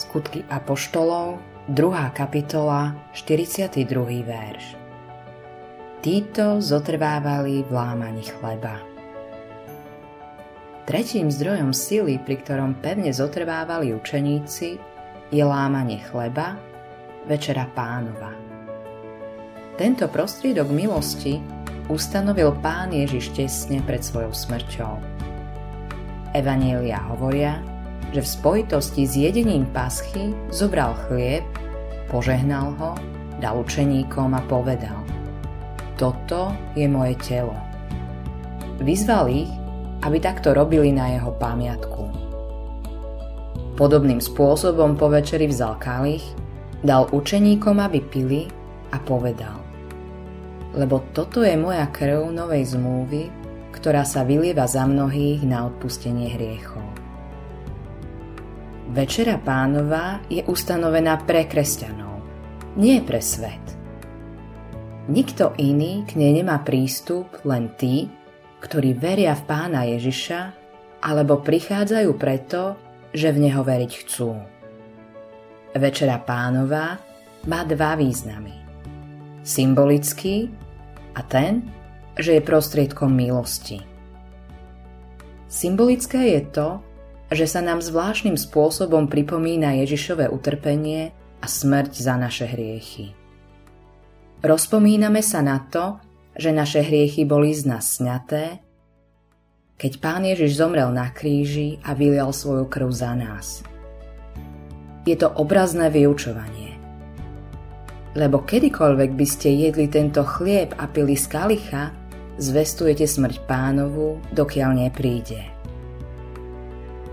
Skutky Apoštolov, 2. kapitola, 42. verš. Títo zotrvávali v lámaní chleba. Tretím zdrojom sily, pri ktorom pevne zotrvávali učeníci, je lámanie chleba, večera pánova. Tento prostriedok milosti ustanovil pán Ježiš tesne pred svojou smrťou. Evanielia hovoria, že v spojitosti s jedením paschy zobral chlieb, požehnal ho, dal učeníkom a povedal Toto je moje telo. Vyzval ich, aby takto robili na jeho pamiatku. Podobným spôsobom po večeri vzal kalich, dal učeníkom, aby pili a povedal Lebo toto je moja krv novej zmluvy, ktorá sa vylieva za mnohých na odpustenie hriechov. Večera pánova je ustanovená pre kresťanov, nie pre svet. Nikto iný k nej nemá prístup, len tí, ktorí veria v pána Ježiša alebo prichádzajú preto, že v neho veriť chcú. Večera pánova má dva významy. Symbolický a ten, že je prostriedkom milosti. Symbolické je to, že sa nám zvláštnym spôsobom pripomína Ježišové utrpenie a smrť za naše hriechy. Rozpomíname sa na to, že naše hriechy boli z nás sňaté, keď Pán Ježiš zomrel na kríži a vylial svoju krv za nás. Je to obrazné vyučovanie. Lebo kedykoľvek by ste jedli tento chlieb a pili z kalicha, zvestujete smrť pánovu, dokiaľ nepríde.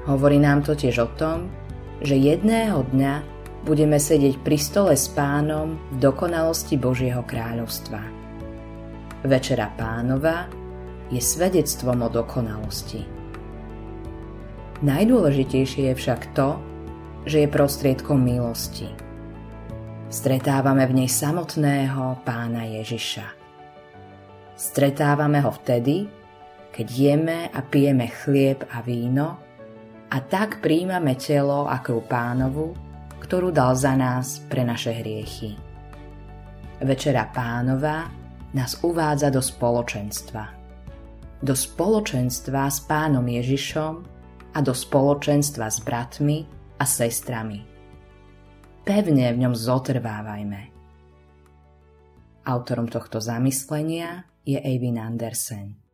Hovorí nám to tiež o tom, že jedného dňa budeme sedieť pri stole s pánom v dokonalosti Božieho kráľovstva. Večera pánova je svedectvom o dokonalosti. Najdôležitejšie je však to, že je prostriedkom milosti. Stretávame v nej samotného pána Ježiša. Stretávame ho vtedy, keď jeme a pijeme chlieb a víno, a tak príjmame telo ako pánovu, ktorú dal za nás pre naše hriechy. Večera pánova nás uvádza do spoločenstva. Do spoločenstva s pánom Ježišom a do spoločenstva s bratmi a sestrami. Pevne v ňom zotrvávajme. Autorom tohto zamyslenia je Eivin Andersen.